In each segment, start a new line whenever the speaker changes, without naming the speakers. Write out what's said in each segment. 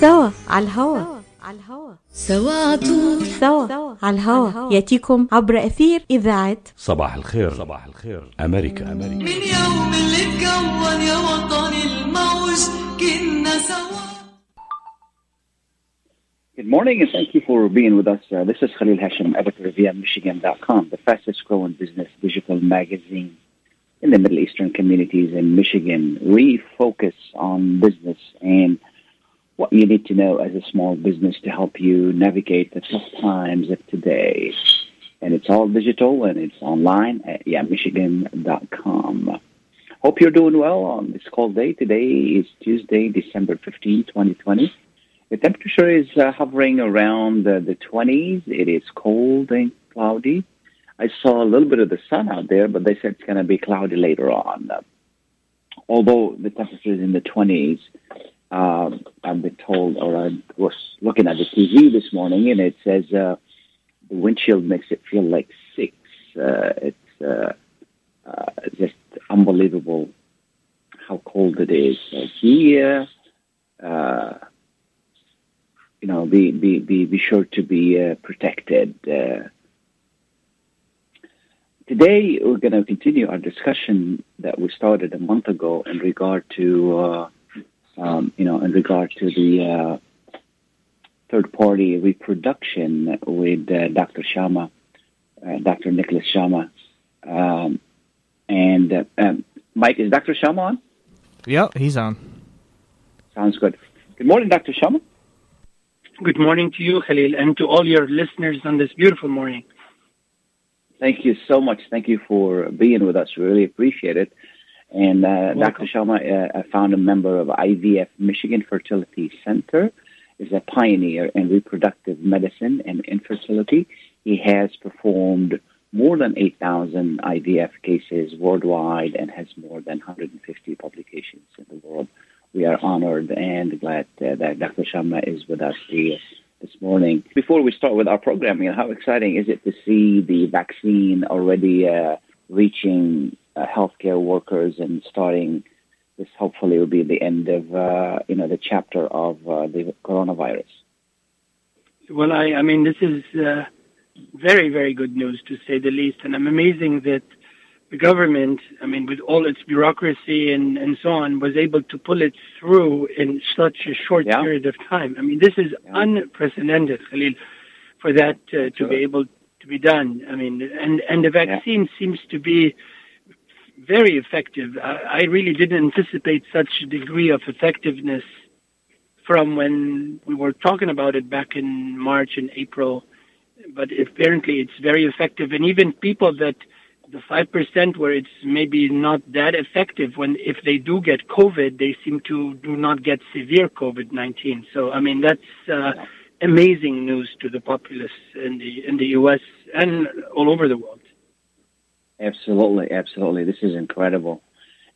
سوا على الهوا على الهوا
سوا عطول
سوا على الهوا ياتيكم عبر اثير اذاعه
صباح الخير صباح الخير أمريكا أمريكا
من يوم اللي اتكون يا وطني الموج كنا سوا
Good morning and thank you for being with us. Uh, this is Khalil Hashem, editor of VMMichigan.com, the fastest growing business digital magazine in the Middle Eastern communities in Michigan. We focus on business and what you need to know as a small business to help you navigate the tough times of today. And it's all digital and it's online at yamichigan.com. Hope you're doing well on this cold day. Today is Tuesday, December 15, 2020. The temperature is uh, hovering around uh, the 20s. It is cold and cloudy. I saw a little bit of the sun out there, but they said it's going to be cloudy later on. Uh, although the temperature is in the 20s, um, I've been told, or I was looking at the TV this morning, and it says uh, the wind chill makes it feel like six. Uh, it's uh, uh, just unbelievable how cold it is here. Uh, you know, be be be be sure to be uh, protected. Uh, today, we're going to continue our discussion that we started a month ago in regard to, uh, um, you know, in regard to the uh, third-party reproduction with uh, Dr. Shama, uh, Dr. Nicholas Shama, um, and uh, um, Mike. Is Dr. Shama on?
Yep, he's on.
Sounds good. Good morning, Dr. Shama.
Good morning to you, Khalil, and to all your listeners on this beautiful morning.
Thank you so much. Thank you for being with us. We really appreciate it. And uh, Dr. Shama, uh, a founder member of IVF Michigan Fertility Center, is a pioneer in reproductive medicine and infertility. He has performed more than 8,000 IVF cases worldwide and has more than 150 publications in the world. We are honored and glad uh, that Dr. Shama is with us here this morning. Before we start with our program, you know, how exciting is it to see the vaccine already uh, reaching uh, healthcare workers and starting this hopefully will be the end of, uh, you know, the chapter of uh, the coronavirus.
Well, I, I mean, this is uh, very, very good news to say the least, and I'm amazing that the government, I mean, with all its bureaucracy and, and so on, was able to pull it through in such a short
Yeah.
period of time. I mean, this is
Yeah.
unprecedented, Khalil, for that uh, to
Sure.
be able to be done. I mean, and, and the vaccine seems to be very effective. I, I really didn't anticipate such a degree of effectiveness from when we were talking about it back in March and April. But apparently, it's very effective, and even people that the five percent where it's maybe not that effective when if they do get COVID, they seem to do not get severe COVID nineteen. So I mean that's uh, amazing news to the populace in the in the U.S. and all over the world.
Absolutely, absolutely. This is incredible.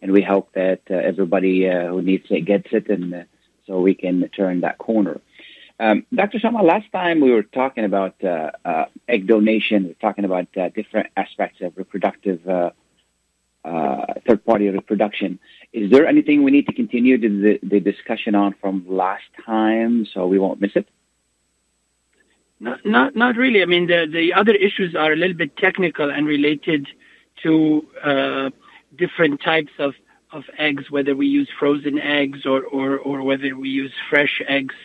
And we hope that uh, everybody uh, who needs it gets it and uh, so we can turn that corner. Um, Dr. Shama, last time we were talking about uh, uh, egg donation, we were talking about uh, different aspects of reproductive, uh, uh, third party reproduction. Is there anything we need to continue the, the discussion on from last time so we won't miss it?
Not, not, not really. I mean, the the other issues are a little bit technical and related to uh, different types of, of eggs, whether we use frozen eggs or, or, or whether we use fresh eggs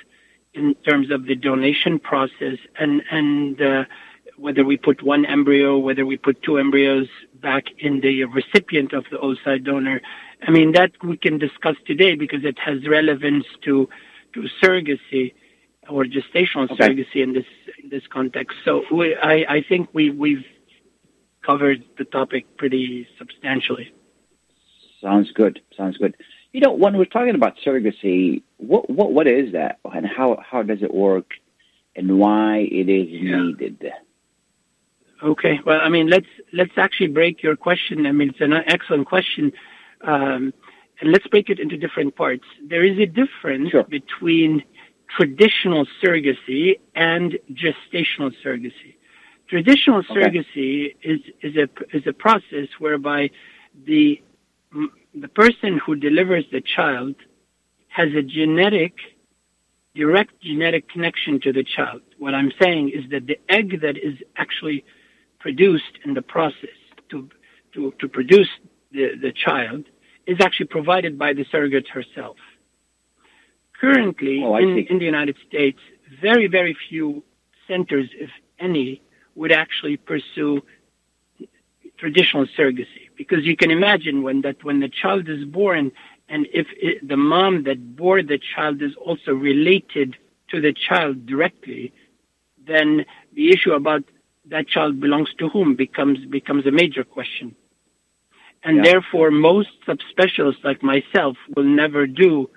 in terms of the donation process, and and uh, whether we put one embryo, whether we put two embryos back in the recipient of the oocyte donor. I mean, that we can discuss today because it has relevance to to surrogacy or gestational
Okay.
surrogacy in this in this context. So we, I, I think we we've covered the topic pretty substantially.
Sounds good. Sounds good. You know, when we're talking about surrogacy, what what what is that, and how how does it work, and why it is
Yeah.
needed?
Okay. Well, I mean, let's let's actually break your question. I mean, it's an excellent question, um, and let's break it into different parts. There is a difference
Sure.
between traditional surrogacy and gestational surrogacy. Traditional
Okay.
surrogacy is is a is a process whereby the the person who delivers the child has a genetic direct genetic connection to the child. What I'm saying is that the egg that is actually produced in the process to to, to produce the, the child is actually provided by the surrogate herself. Currently,
Oh,
in, in the United States, very, very few centers, if any, would actually pursue traditional surrogacy. Because you can imagine when that when the child is born and if it, the mom that bore the child is also related to the child directly then the issue about that child belongs to whom becomes becomes a major question. And
Yeah.
therefore most subspecialists like myself will never do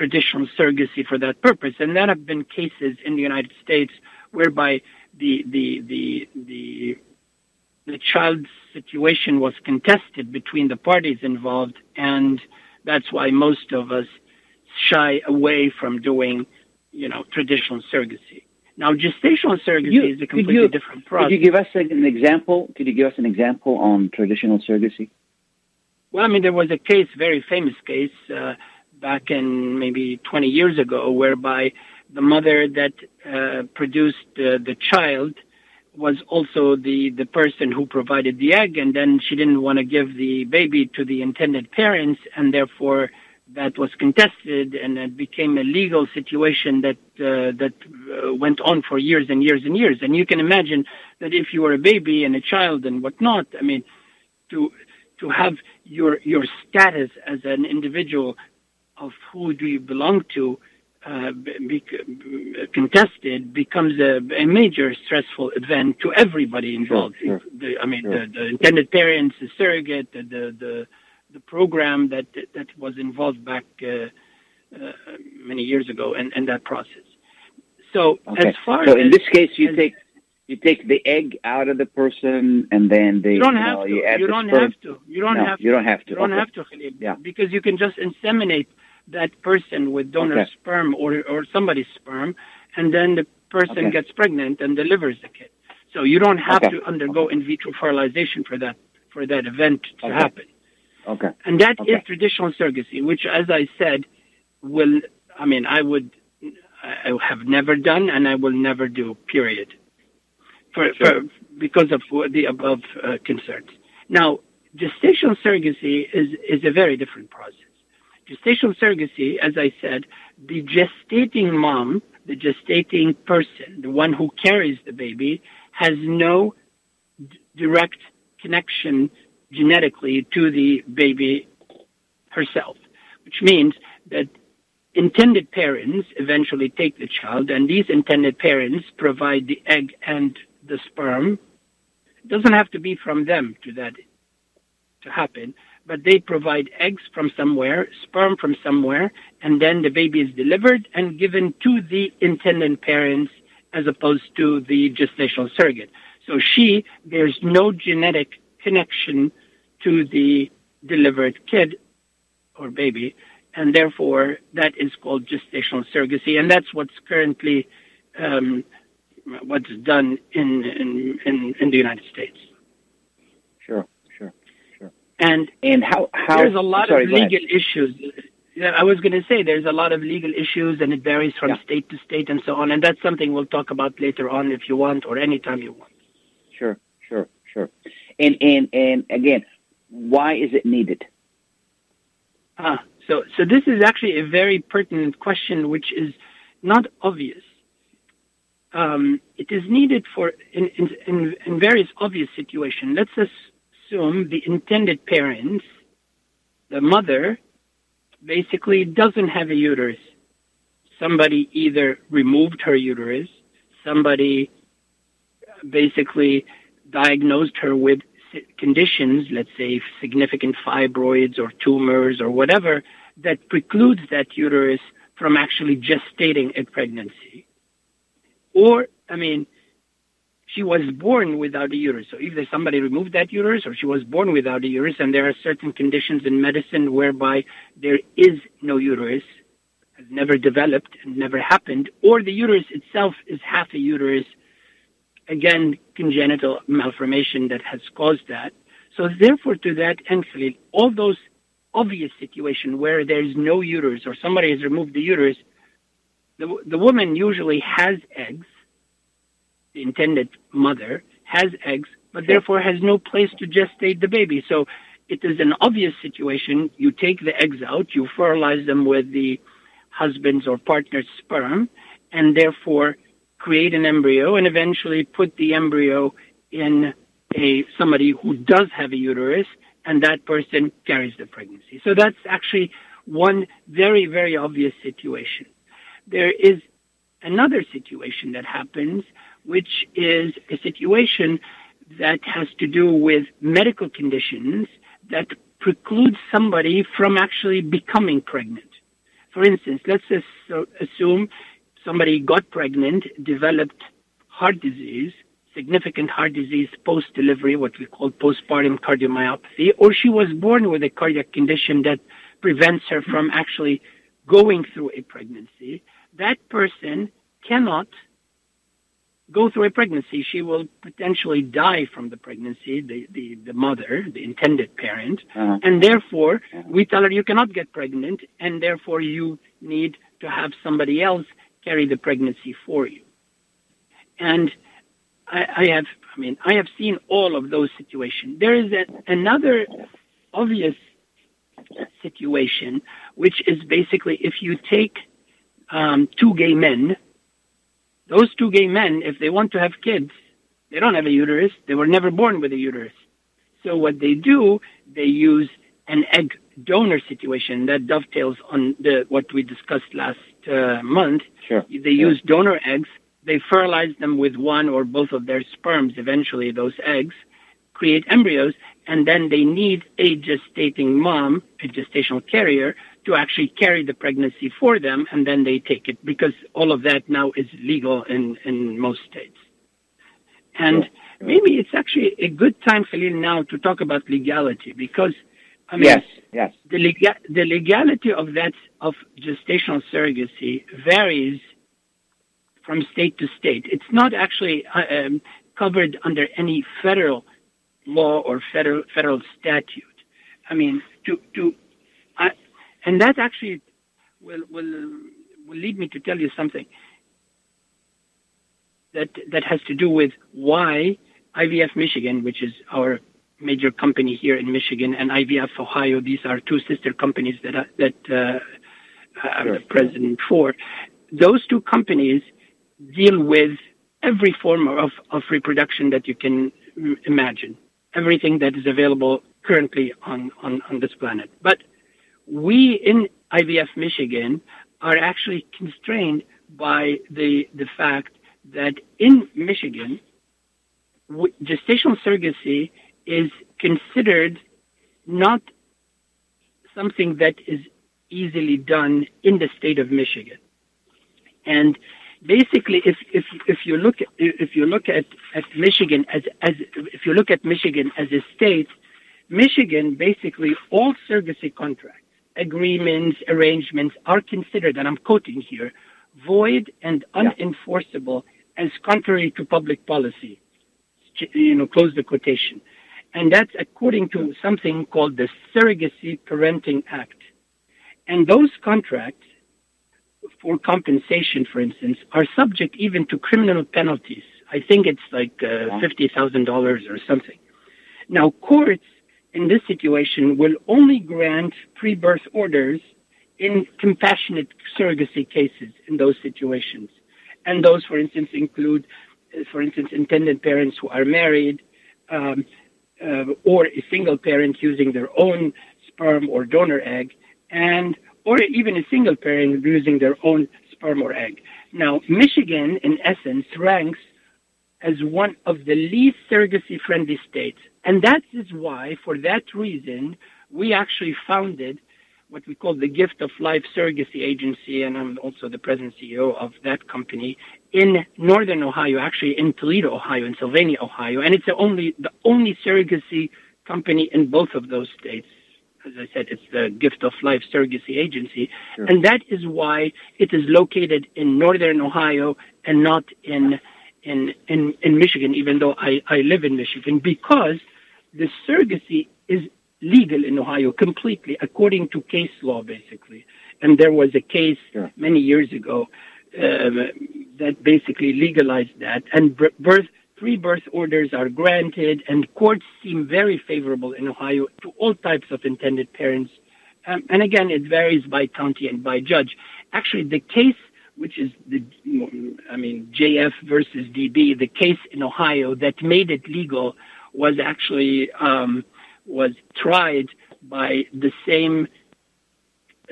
traditional surrogacy for that purpose and there have been cases in the United States whereby the the the the the child's situation was contested between the parties involved, and that's why most of us shy away from doing, you know, traditional surrogacy. Now, gestational surrogacy
You-
is a completely
you-
different
Could you give us an example? Could you give us an example on traditional surrogacy?
Well, I mean, there was a case, very famous case, uh, back in maybe 20 years ago, whereby the mother that uh, produced uh, the child was also the, the person who provided the egg, and then she didn't want to give the baby to the intended parents, and therefore that was contested, and it became a legal situation that uh, that uh, went on for years and years and years. And you can imagine that if you were a baby and a child and whatnot, I mean, to to have your your status as an individual of who do you belong to uh, be, be, contested becomes a, a major stressful event to everybody involved.
sure.
The, I mean,
Sure.
the, the intended parents, the surrogate, the the the, the program that that was involved back uh, uh, many years ago, and, and that process. So
Okay.
as far
so
as
in this case, you
as-
take you take the egg out of the person, and then they
you don't
you
have
know,
to.
you
You don't
sperm.
have to. You don't
No,
have to.
you don't have to.
You don't
Okay.
have to, Khalid,
Yeah.
because you can just inseminate that person with donor
Okay.
sperm or, or somebody's sperm, and then the person
Okay.
gets pregnant and delivers the kid. So you don't have
Okay.
to undergo in vitro fertilization for that for that event to happen.
Okay.
And that is traditional surrogacy, which, as I said, will, I mean, I would, I have never done and I will never do, period. For,
Sure.
for because of the above uh, concerns. Now, gestational surrogacy is, is a very different process. Gestational surrogacy, as I said, the gestating mom, the gestating person, the one who carries the baby, has no d- direct connection genetically to the baby herself, which means that intended parents eventually take the child, and these intended parents provide the egg and the sperm. It doesn't have to be from them to that to happen, but they provide eggs from somewhere, sperm from somewhere, and then the baby is delivered and given to the intended parents as opposed to the gestational surrogate. So she, there's no genetic connection to the delivered kid or baby, and therefore that is called gestational surrogacy, and that's what's currently um, what's done in, in in in the United States. And
And how how
there's a lot
sorry,
of legal issues. I was going to say there's a lot of legal issues, and it varies from
Yeah.
state to state and so on. And that's something we'll talk about later on if you want, or anytime you want.
Sure. Sure. Sure. And and and again, why is it needed?
Ah, so so this is actually a very pertinent question, which is not obvious. Um, it is needed for in, in, in, in various obvious situations. Let's assume the intended parents, the mother, basically doesn't have a uterus. Somebody either removed her uterus, somebody uh, basically diagnosed her with conditions, let's say significant fibroids or tumors or whatever, that precludes that uterus from actually gestating a pregnancy. Or, I mean, she was born without a uterus. So either somebody removed that uterus or she was born without a uterus, and there are certain conditions in medicine whereby there is no uterus, has never developed and never happened, or the uterus itself is half a uterus, again, congenital malformation that has caused that. So therefore, to that end, all those obvious situations where there is no uterus or somebody has removed the uterus, the, the woman usually has eggs, intended mother has eggs, but therefore has no place to gestate the baby. So it is an obvious situation. You take the eggs out, you fertilize them with the husband's or partner's sperm, and therefore create an embryo and eventually put the embryo in a somebody who does have a uterus and that person carries the pregnancy. So that's actually one very, very obvious situation. There is another situation that happens, which is a situation that has to do with medical conditions that preclude somebody from actually becoming pregnant. For instance, let's assume somebody got pregnant, developed heart disease, significant heart disease post delivery, what we call postpartum cardiomyopathy, or she was born with a cardiac condition that prevents her from actually going through a pregnancy. That person cannot go through a pregnancy. She will potentially die from the pregnancy, the, the, the mother, the intended parent. Uh-huh. And therefore, we tell her you cannot get pregnant, and therefore you need to have somebody else carry the pregnancy for you. And I, I have, I mean, I have seen all of those situations. There is a, another obvious situation, which is basically if you take um, two gay men, those two gay men, if they want to have kids, they don't have a uterus. They were never born with a uterus. So what they do, they use an egg donor situation that dovetails on the what we discussed last uh, month.
Sure.
They sure. use donor eggs. They fertilize them with one or both of their sperms. Eventually, those eggs create embryos, and then they need a gestating mom, a gestational carrier, to actually carry the pregnancy for them, and then they take it because all of that now is legal in in most states. And maybe it's actually a good time, Khalil, now to talk about legality because I mean,
yes, yes.
The, lega- the legality of that of gestational surrogacy varies from state to state. It's not actually uh, um, covered under any federal law or federal federal statute. I mean, to to, I, and that actually will will will lead me to tell you something that that has to do with why IVF Michigan, which is our major company here in Michigan and IVF Ohio. These are two sister companies that I, that uh, I'm sure. the president for. Those two companies deal with every form of, of reproduction that you can imagine, everything that is available currently on, on, on this planet. But we in IVF Michigan are actually constrained by the, the fact that in Michigan, gestational surrogacy is considered not something that is easily done in the state of Michigan. And basically, if, if, if you look if you look at, at Michigan as, as, if you look at Michigan as a state, Michigan, basically all surrogacy contracts, agreements, arrangements are considered, and I'm quoting here, void and unenforceable as contrary to public policy. You know, close the quotation. And that's according to something called the Surrogate Parenting Act. And those contracts for compensation, for instance, are subject even to criminal penalties. I think it's like uh, $50,000 or something. Now, courts in this situation will only grant pre-birth orders in compassionate surrogacy cases in those situations. And those, for instance, include, for instance, intended parents who are married, um, uh, or a single parent using their own sperm or donor egg, and or even a single parent using their own sperm or egg. Now, Michigan, in essence, ranks as one of the least surrogacy-friendly states, and that is why, for that reason, we actually founded what we call the Gift of Life Surrogacy Agency, and I'm also the president CEO of that company in northern Ohio, actually in Toledo, Ohio, in Sylvania, Ohio, and it's the only the only surrogacy company in both of those states. As I said, it's the Gift of Life Surrogacy Agency, sure. and that is why it is located in northern Ohio and not in in in, in Michigan, even though I, I live in Michigan, because the surrogacy is legal in Ohio completely according to case law, basically. And there was a case sure. many years ago um, that basically legalized that, and birth pre-birth orders are granted, and courts seem very favorable in Ohio to all types of intended parents. Um, and again, it varies by county and by judge. Actually, the case, which is the, I mean, JF versus DB, the case in Ohio that made it legal was actually um, was tried by the same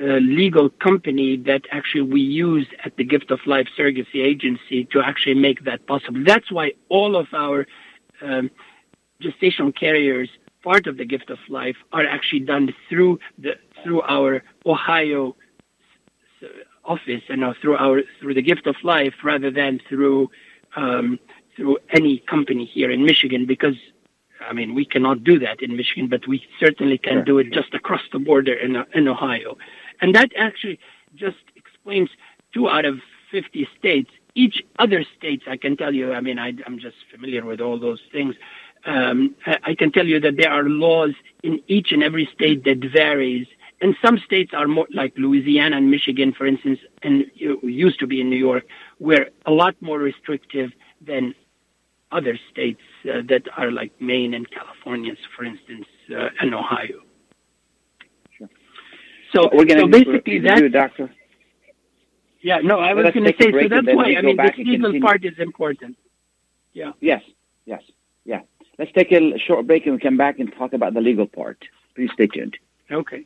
uh, legal company that actually we use at the Gift of Life Surrogacy Agency to actually make that possible. That's why all of our um, gestational carriers, part of the Gift of Life, are actually done through the through our Ohio office and through our through the Gift of Life rather than through um, through any company here in Michigan because I mean, we cannot do that in Michigan, but we certainly can sure. do it just across the border in, in Ohio. And that actually just explains two out of 50 states. Each other states, I can tell you, I mean, I, am just familiar with all those things. Um, I, I can tell you that there are laws in each and every state that varies. And some states are more like Louisiana and Michigan, for instance, and used to be in New York, were a lot more restrictive than other states uh, that are like Maine and California, for instance, uh, and Ohio.
Sure.
So,
we're going
so basically that.
doctor.
Yeah, no, I was going to say, so that's why, I mean, this legal part is important. Yeah.
Yes, yes, yeah. Let's take a short break and we come back and talk about the legal part. Please stay tuned.
Okay.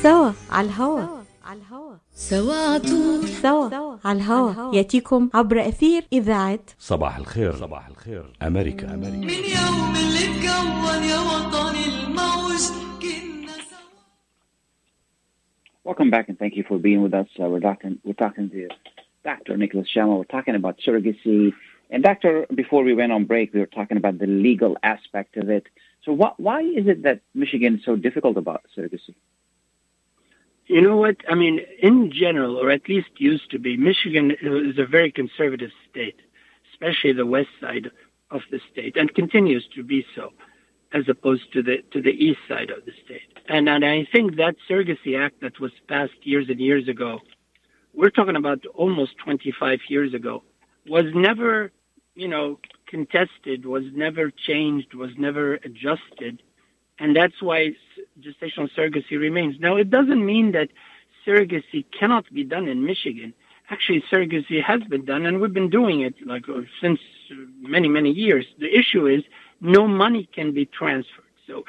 سوا على الهوا على الهوا
سوا عطول
سوا على الهوا ياتيكم عبر اثير اذاعه
صباح الخير صباح الخير امريكا امريكا
من يوم اللي اتكون يا وطني الموج كنا سوا
Welcome back and thank you for being with us. Uh, we're talking we're talking to Dr. Nicholas Shama. We're talking about surrogacy. And doctor, before we went on break, we were talking about the legal aspect of it. So what, why is it that Michigan is so difficult about surrogacy?
You know what? I mean, in general, or at least used to be, Michigan is a very conservative state, especially the west side of the state, and continues to be so, as opposed to the to the east side of the state. And and I think that Surrogacy Act that was passed years and years ago, we're talking about almost 25 years ago, was never, you know, contested, was never changed, was never adjusted and that's why gestational surrogacy remains. Now, it doesn't mean that surrogacy cannot be done in Michigan. Actually, surrogacy has been done, and we've been doing it like uh, since many, many years. The issue is no money can be transferred. So,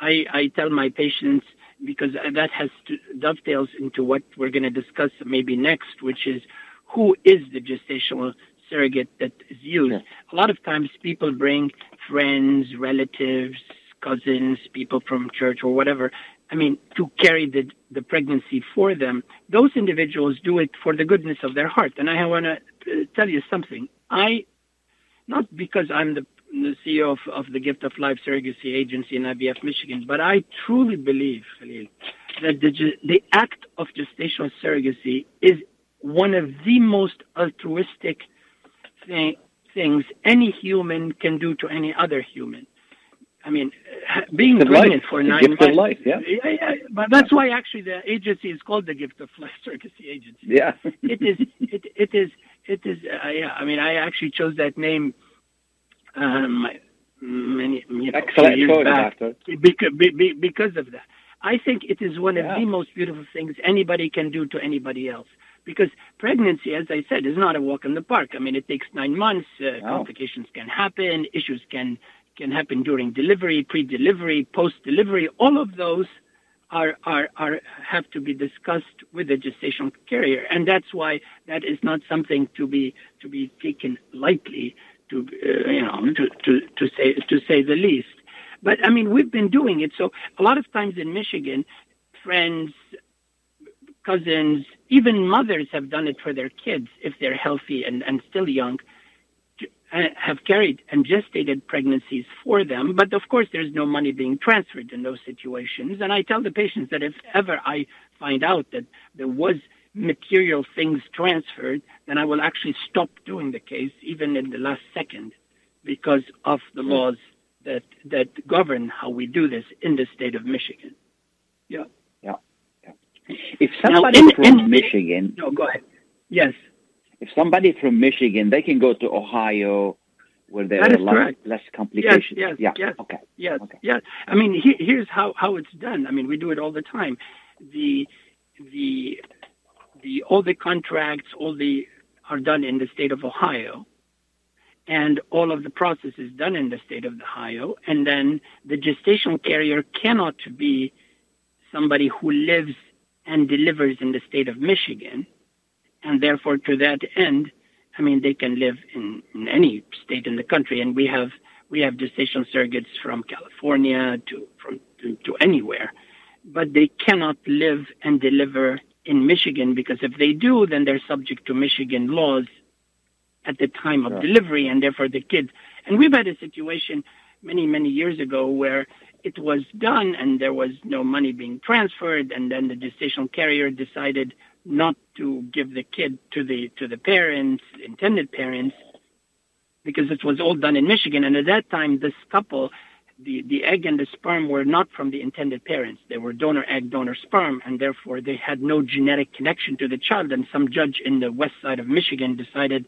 I, I tell my patients because that has to, dovetails into what we're going to discuss maybe next, which is who is the gestational surrogate that is used. A lot of times, people bring friends, relatives, cousins, people from church or whatever, I mean, to carry the, the pregnancy for them, those individuals do it for the goodness of their heart. And I want to uh, tell you something. I, not because I'm the, the CEO of, of the Gift of Life Surrogacy Agency in IVF Michigan, but I truly believe, Khalil, that the, the act of gestational surrogacy is one of the most altruistic thing, things any human can do to any other human. I mean, being
gift
pregnant
life.
for nine
gift
months.
Of life, yeah.
yeah, yeah. But that's why actually the agency is called the Gift of Life Surrogacy Agency.
Yeah.
it is. It, it is. It is. Uh, yeah. I mean, I actually chose that name. Um, many, you know,
Excellent
years back because, because of that. I think it is one
Yeah.
of the most beautiful things anybody can do to anybody else. Because pregnancy, as I said, is not a walk in the park. I mean, it takes nine months. Uh,
No.
Complications can happen. Issues can can happen during delivery, pre-delivery, post-delivery. All of those are are are have to be discussed with the gestational carrier, and that's why that is not something to be to be taken lightly. To uh, you know, to, to to say to say the least. But I mean, we've been doing it. So a lot of times in Michigan, friends, cousins, even mothers have done it for their kids if they're healthy and, and still young, Uh, have carried and gestated pregnancies for them. But of course, there's no money being transferred in those situations. And I tell the patients that if ever I find out that there was material things transferred, then I will actually stop doing the case even in the last second because of the hmm. laws that that govern how we do this in the state of Michigan. Yeah. Yeah. yeah.
If somebody
in-
from
in-
Michigan,
No, go ahead. Yes.
If somebody from Michigan, they can go to Ohio where there
That
are less,
correct.
less complications.
yes,
yeah.
yes.
Okay.
Yes,
Okay.
yes. I mean, he, here's how, how it's done. I mean, we do it all the time. The the the all the contracts, all the are done in the state of Ohio, and all of the process is done in the state of Ohio. And then the gestational carrier cannot be somebody who lives and delivers in the state of Michigan, and therefore to that end, I mean, they can live in, in any state in the country, and we have we have gestational surrogates from California to from to, to anywhere, but they cannot live and deliver in Michigan because if they do, then they're subject to Michigan laws at the time of
Sure.
delivery, and therefore the kids. And we've had a situation many many years ago where it was done and there was no money being transferred, and then the gestational carrier decided not to give the kid to the to the parents, intended parents, because it was all done in Michigan. And at that time, this couple, the the egg and the sperm were not from the intended parents; they were donor egg, donor sperm, and therefore they had no genetic connection to the child. And some judge in the west side of Michigan decided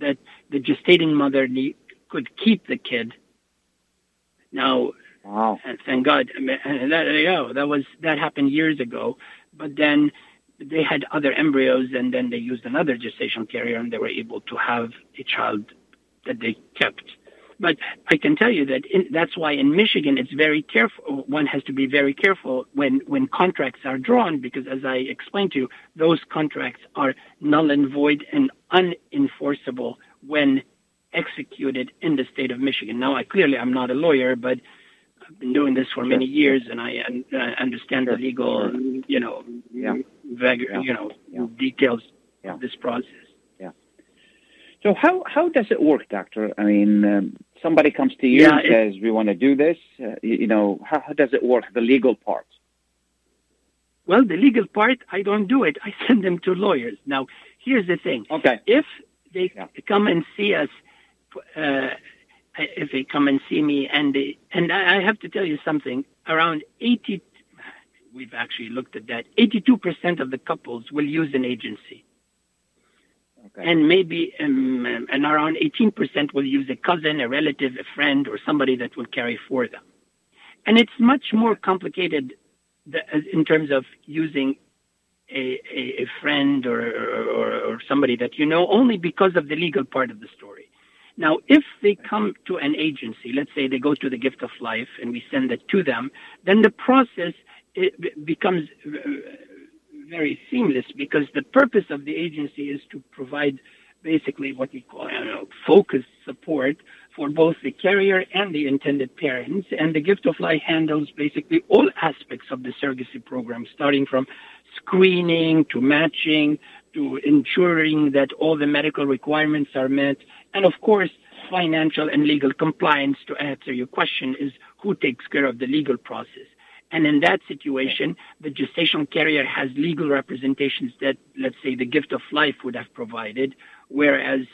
that the gestating mother ne- could keep the kid. Now,
Wow.
and thank God. I mean, and that, you know, that was that happened years ago. But then they had other embryos, and then they used another gestational carrier, and they were able to have a child that they kept. But I can tell you that in, that's why in Michigan it's very careful. One has to be very careful when when contracts are drawn, because as I explained to you, those contracts are null and void and unenforceable when executed in the state of Michigan. Now, I clearly I'm not a lawyer, but been doing this for many years, and I un- uh, understand the legal,
sure.
you know,
Yeah.
vag-
Yeah.
you know,
Yeah.
details of this process. Yeah.
So how how does it work, doctor? I mean, um, somebody comes to you and says we want to do this. Uh, you, you know, how, how does it work? The legal part.
Well, the legal part, I don't do it. I send them to lawyers. Now, here's the thing.
Okay.
If they come and see us, uh, if they come and see me, and they, and I have to tell you something, around 80, we've actually looked at that, 82% of the couples will use an agency.
Okay.
and maybe um, and around 18% will use a cousin, a relative, a friend, or somebody that will carry for them. And it's much more complicated in terms of using a, a, a friend or, or, or somebody that you know only because of the legal part of the story. Now, if they come to an agency, let's say they go to the Gift of Life and we send it to them, then the process becomes uh, very seamless because the purpose of the agency is to provide basically what we call know, focused support for both the carrier and the intended parents. And the Gift of Life handles basically all aspects of the surrogacy program, starting from screening to matching to ensuring that all the medical requirements are met. And of course, financial and legal compliance to answer your question is who takes care of the legal process. And in that situation, the gestational carrier has legal representations that, let's say, the gift of life would have provided, whereas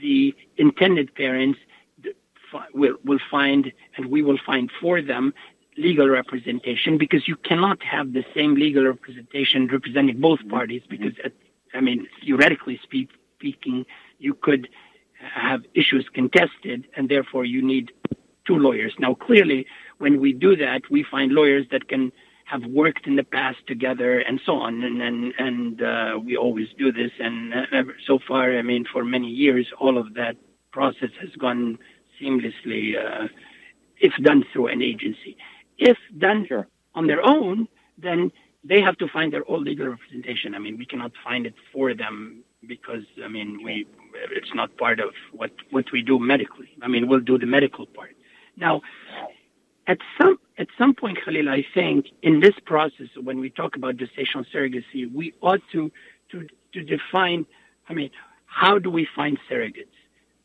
the intended parents will, will find, and we will find for them, legal representation because you cannot have the same legal representation representing both parties because, at, I mean, theoretically speak, speaking, you could have issues contested and therefore you need two lawyers. Now, clearly, when we do that, we find lawyers that can have worked in the past together and so on. And and, and uh, we always do this. And uh, so far, I mean, for many years, all of that process has gone seamlessly uh, if done through an agency. If done
Sure.
on their own, then they have to find their own legal representation. I mean, we cannot find it for them because I mean, we it's not part of what what we do medically. I mean, we'll do the medical part. Now, at some at some point, Khalil, I think in this process, when we talk about gestational surrogacy, we ought to to to define. I mean, how do we find surrogates?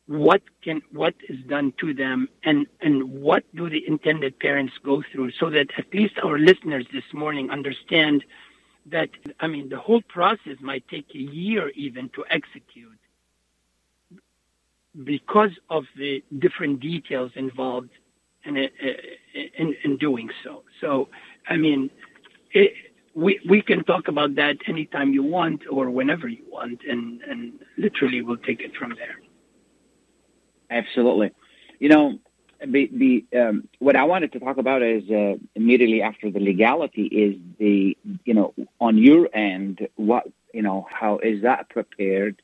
What can what is done to them, and and what do the intended parents go through, so that at least our listeners this morning understand that I mean the whole process might take a year even to execute because of the different details involved in, in, in doing so. So, I mean, it, we, we can talk about that anytime you want or whenever you want, and, and literally we'll take it from there.
Absolutely. You know, the, the um, what I wanted to talk about is uh, immediately after the legality is the you know on your end what you know how is that prepared,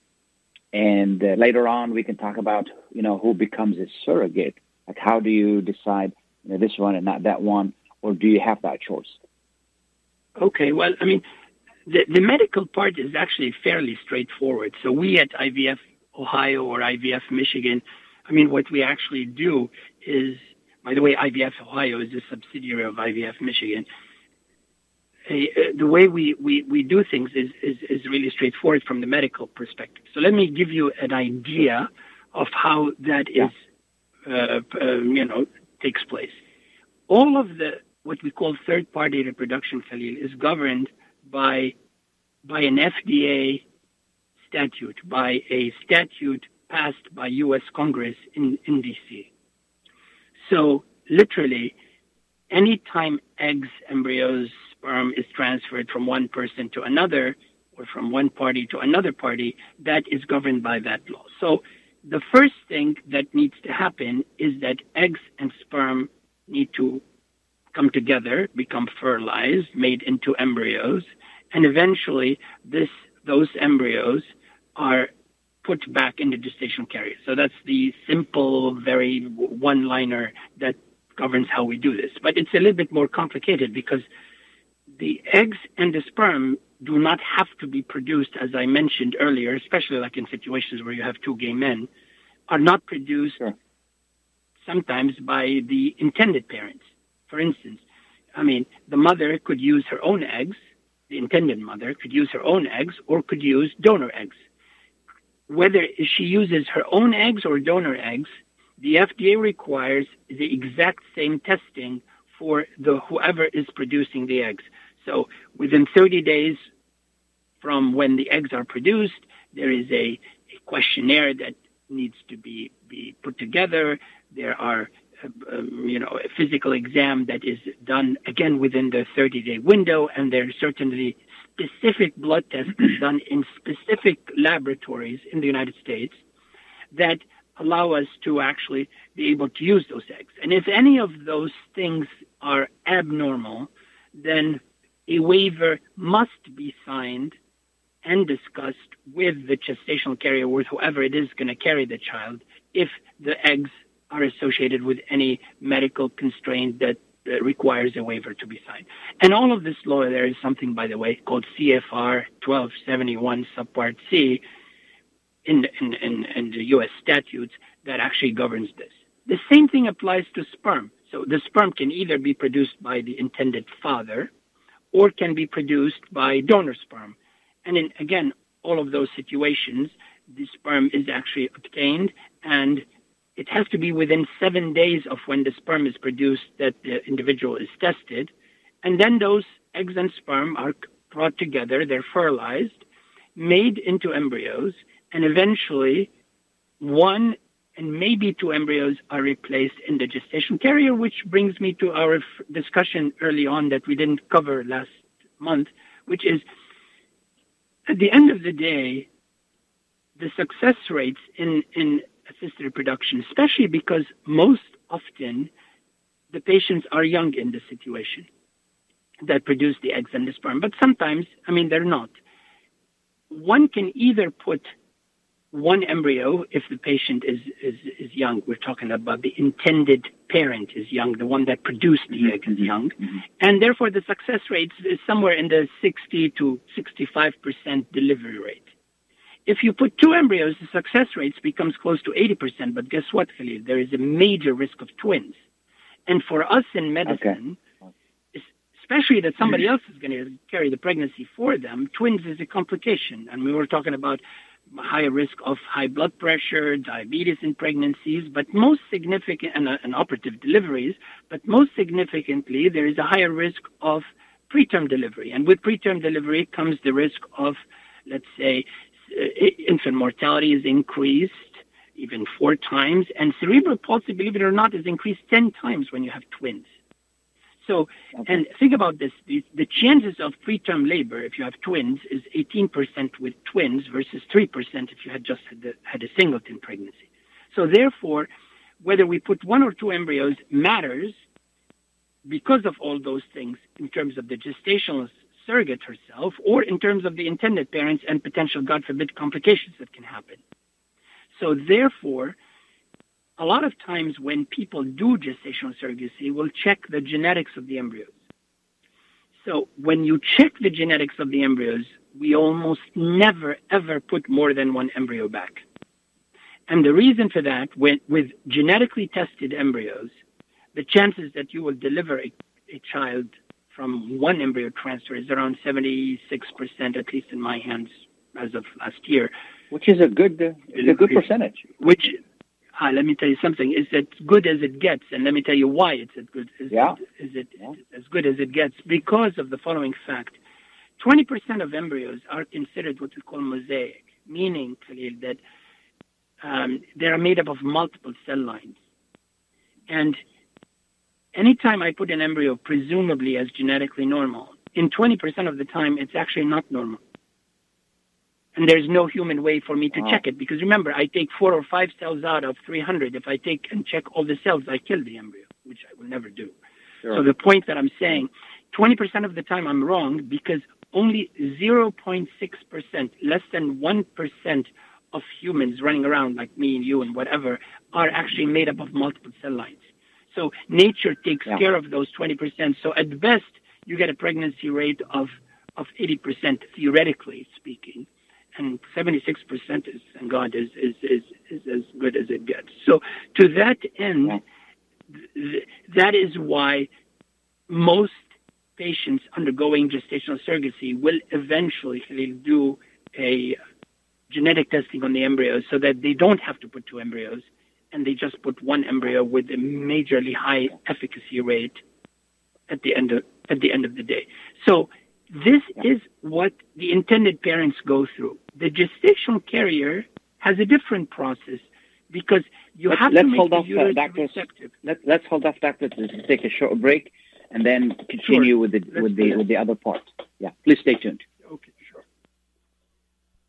and uh, later on we can talk about you know who becomes a surrogate. Like how do you decide you know, this one and not that one, or do you have that choice?
Okay. Well, I mean, the the medical part is actually fairly straightforward. So we at IVF Ohio or IVF Michigan. I mean, what we actually do is, by the way, IVF Ohio is a subsidiary of IVF Michigan. The way we, we, we do things is, is, is really straightforward from the medical perspective. So let me give you an idea of how that is, uh, uh, you know, takes place. All of the what we call third-party reproduction, Khalil, is governed by by an FDA statute, by a statute passed by U.S. Congress in, in D.C. So literally, anytime eggs, embryos, sperm is transferred from one person to another or from one party to another party, that is governed by that law. So the first thing that needs to happen is that eggs and sperm need to come together, become fertilized, made into embryos, and eventually this those embryos are put back in the gestational carrier. So that's the simple, very one-liner that governs how we do this. But it's a little bit more complicated because the eggs and the sperm do not have to be produced, as I mentioned earlier, especially like in situations where you have two gay men, are not produced
Sure.
sometimes by the intended parents. For instance, I mean, the mother could use her own eggs, the intended mother could use her own eggs or could use donor eggs. Whether she uses her own eggs or donor eggs, the FDA requires the exact same testing for the whoever is producing the eggs. So within 30 days from when the eggs are produced, there is a, a questionnaire that needs to be, be put together. There are, uh, um, you know, a physical exam that is done again within the 30 day window, and there are certainly specific blood tests done in specific laboratories in the United States that allow us to actually be able to use those eggs. And if any of those things are abnormal, then a waiver must be signed and discussed with the gestational carrier, with whoever it is going to carry the child, if the eggs are associated with any medical constraint that uh, requires a waiver to be signed. And all of this law, there is something, by the way, called CFR 1271 subpart C in, in, in, in the U.S. statutes that actually governs this. The same thing applies to sperm. So the sperm can either be produced by the intended father or can be produced by donor sperm. And in, again, all of those situations, the sperm is actually obtained and it has to be within seven days of when the sperm is produced that the individual is tested. And then those eggs and sperm are brought together, they're fertilized, made into embryos, and eventually one and maybe two embryos are replaced in the gestation carrier, which brings me to our discussion early on that we didn't cover last month, which is at the end of the day, the success rates in, in assisted reproduction, especially because most often the patients are young in the situation. that produce the eggs and the sperm. But sometimes, I mean, they're not. One can either put one embryo if the patient is, is, is young. We're talking about the intended parent is young, the one that produced the egg is mm-hmm. young. Mm-hmm. And therefore, the success rate is somewhere in the 60 to 65% delivery rate. If you put two embryos, the success rate becomes close to 80%. But guess what, Khalil? There is a major risk of twins. And for us in medicine, especially that somebody mm-hmm. else is going to carry the pregnancy for them, twins is a complication. And we were talking about higher risk of high blood pressure, diabetes in pregnancies, but most significant, and, and operative deliveries, but most significantly, there is a higher risk of preterm delivery. And with preterm delivery comes the risk of, let's say, infant mortality is increased even four times, and cerebral palsy, believe it or not, is increased 10 times when you have twins. So, and think about this: the, the chances of preterm labor, if you have twins, is 18% with twins versus 3% if you had just had, the, had a singleton pregnancy. So, therefore, whether we put one or two embryos matters because of all those things in terms of the gestational surrogate herself, or in terms of the intended parents and potential, God forbid, complications that can happen. So, therefore, a lot of times when people do gestational surrogacy, we'll check the genetics of the embryos. So when you check the genetics of the embryos, we almost never ever put more than one embryo back. And the reason for that, with, with genetically tested embryos, the chances that you will deliver a, a child from one embryo transfer is around 76%, at least in my hands as of last year.
Which is a good, uh, a good percentage.
Which uh, let me tell you something. It's as good as it gets, and let me tell you why it's as good as,
yeah.
is it yeah. as good as it gets because of the following fact: twenty percent of embryos are considered what we call mosaic, meaning, Khalil, that um, they are made up of multiple cell lines, and anytime I put an embryo presumably as genetically normal, in twenty percent of the time, it's actually not normal and there's no human way for me to wow. check it because remember i take four or five cells out of 300 if i take and check all the cells i kill the embryo which i will never do sure. so the point that i'm saying 20% of the time i'm wrong because only 0.6% less than 1% of humans running around like me and you and whatever are actually made up of multiple cell lines so nature takes yeah. care of those 20% so at best you get a pregnancy rate of of 80% theoretically speaking and 76% is, and God is, is, is, is as good as it gets. So to that end, th- that is why most patients undergoing gestational surrogacy will eventually do a genetic testing on the embryos so that they don't have to put two embryos and they just put one embryo with a majorly high efficacy rate at the end of, at the end of the day. So this is what the intended parents go through. The gestational carrier has a different process because you
let's,
have
let's
to make
hold off, uh, doctor.
receptive.
Let, let's hold off, doctor, to take a short break and then continue
Sure.
with the
Let's
with the with the other part. Yeah, please stay tuned.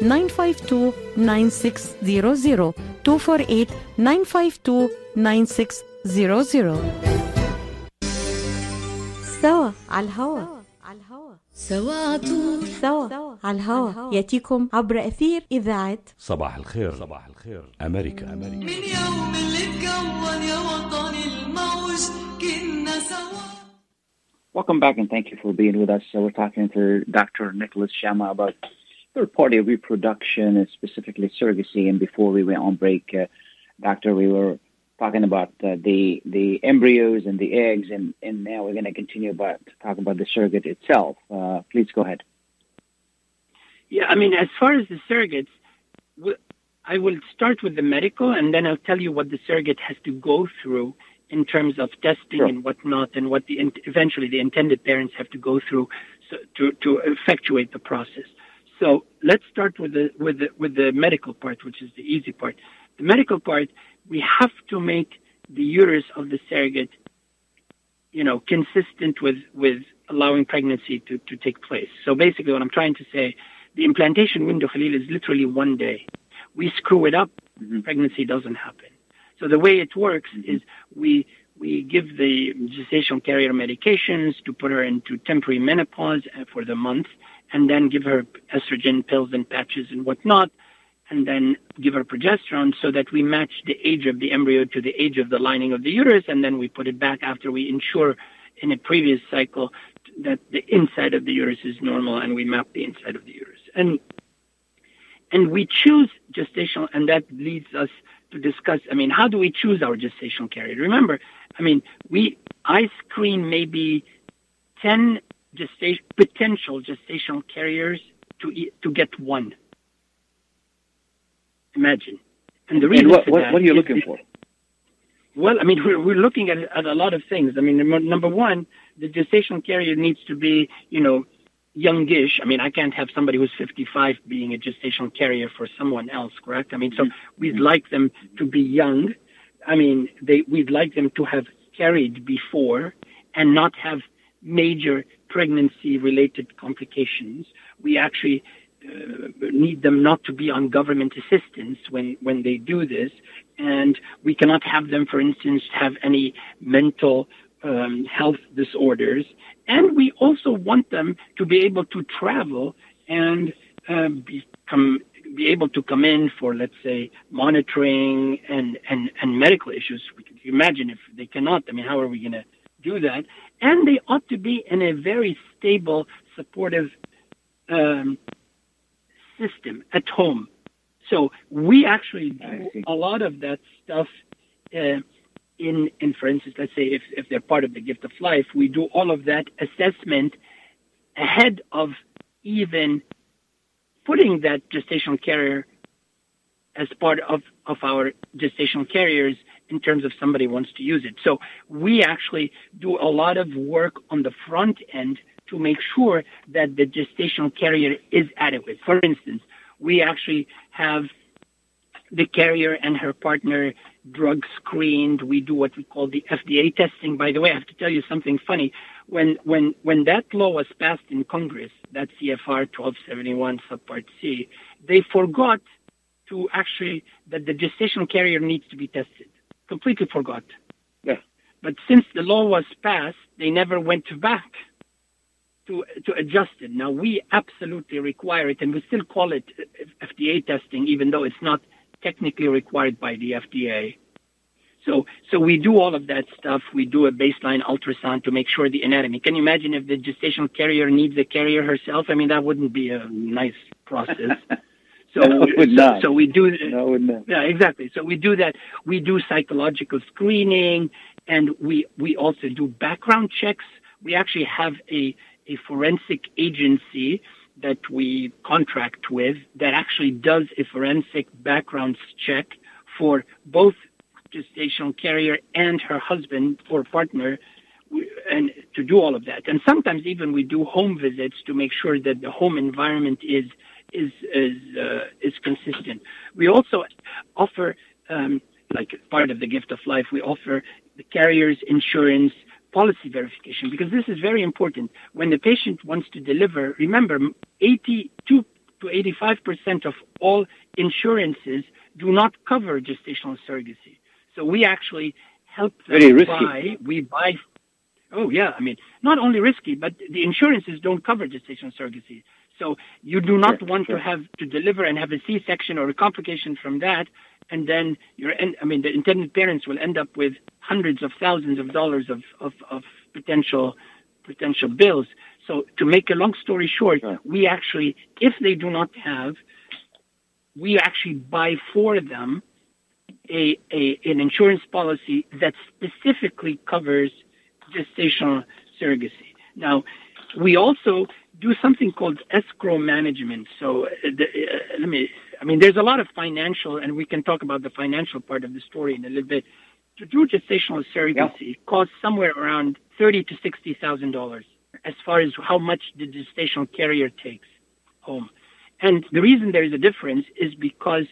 952 9600 248 952 9600 سوا على الهوا على الهوا
سوا عطول
سوا على الهوا ياتيكم عبر أثير إذاعة
صباح الخير صباح الخير أمريكا أمريكا
من يوم اللي اتكون يا وطني الموج كنا سوا
Welcome back and thank you for being with us. So we're talking to Dr. Nicholas Shama about third party reproduction and specifically surrogacy. And before we went on break, uh, Doctor, we were talking about uh, the the embryos and the eggs, and, and now we're going to continue about talking about the surrogate itself. Uh, please go ahead.
Yeah, I mean, as far as the surrogates, I will start with the medical, and then I'll tell you what the surrogate has to go through in terms of testing sure. and whatnot, and what the eventually the intended parents have to go through so, to to effectuate the process. So let's start with the with the with the medical part, which is the easy part. The medical part, we have to make the uterus of the surrogate, you know, consistent with with allowing pregnancy to to take place. So basically, what I'm trying to say, the implantation window, Khalil, is literally one day. We screw it up, mm-hmm. pregnancy doesn't happen. So the way it works mm-hmm. is we we give the gestational carrier medications to put her into temporary menopause uh, for the month, and then give her estrogen pills and patches and whatnot, and then give her progesterone so that we match the age of the embryo to the age of the lining of the uterus, and then we put it back after we ensure in a previous cycle that the inside of the uterus is normal, and we map the inside of the uterus. And and we choose gestational, and that leads us to discuss. I mean, how do we choose our gestational carrier? Remember, I mean, we I screen maybe ten gestation, potential gestational carriers to to get one. Imagine,
and the reason and what, what, what, are you looking for?
Well, I mean, we're, we're looking at, at a lot of things. I mean, number one, the gestational carrier needs to be, you know, youngish. I mean, I can't have somebody who's 55 being a gestational carrier for someone else, correct? I mean, so mm-hmm. we'd like them to be young. I mean, they, we'd like them to have carried before and not have major pregnancy related complications. We actually uh, need them not to be on government assistance when, when they do this. And we cannot have them, for instance, have any mental um, health disorders. And we also want them to be able to travel and uh, become be able to come in for, let's say, monitoring and, and, and medical issues. We imagine if they cannot, I mean, how are we going to do that? And they ought to be in a very stable, supportive um, system at home. So we actually do a lot of that stuff uh, in, in, for instance, let's say if, if they're part of the gift of life, we do all of that assessment ahead of even putting that gestational carrier as part of, of our gestational carriers in terms of somebody wants to use it. So we actually do a lot of work on the front end to make sure that the gestational carrier is adequate. For instance, we actually have the carrier and her partner drug screened. We do what we call the FDA testing. By the way, I have to tell you something funny. When when when that law was passed in Congress, that CFR 1271 subpart C, they forgot to actually that the gestational carrier needs to be tested. Completely forgot.
Yeah.
But since the law was passed, they never went back to to adjust it. Now we absolutely require it, and we still call it uh, FDA testing, even though it's not technically required by the FDA. So, so we do all of that stuff. We do a baseline ultrasound to make sure the anatomy. Can you imagine if the gestational carrier needs a carrier herself? I mean, that wouldn't be a nice process.
So,
so, so, we do.
No,
yeah, exactly. So we do that. We do psychological screening, and we we also do background checks. We actually have a a forensic agency that we contract with that actually does a forensic background check for both gestational carrier and her husband or partner and to do all of that. And sometimes even we do home visits to make sure that the home environment is is is uh, is consistent. We also offer um, like part of the gift of life. We offer the carrier's insurance policy verification because this is very important. When the patient wants to deliver, remember, 82 to 85 percent of all insurances do not cover gestational surrogacy. So we actually help them
very
risky. buy. We buy. Oh yeah, I mean, not only risky, but the insurances don't cover gestational surrogacy. So you do not sure, want sure. to have to deliver and have a C-section or a complication from that, and then you're. I mean, the intended parents will end up with hundreds of thousands of dollars of of, of potential potential bills. So to make a long story short, sure. we actually, if they do not have, we actually buy for them a, a an insurance policy that specifically covers gestational surrogacy. Now, we also do something called escrow management. So, uh, the, uh, let me. I mean, there's a lot of financial, and we can talk about the financial part of the story in a little bit. To do gestational surrogacy yeah. costs somewhere around thirty to sixty thousand dollars, as far as how much the gestational carrier takes home. And the reason there is a difference is because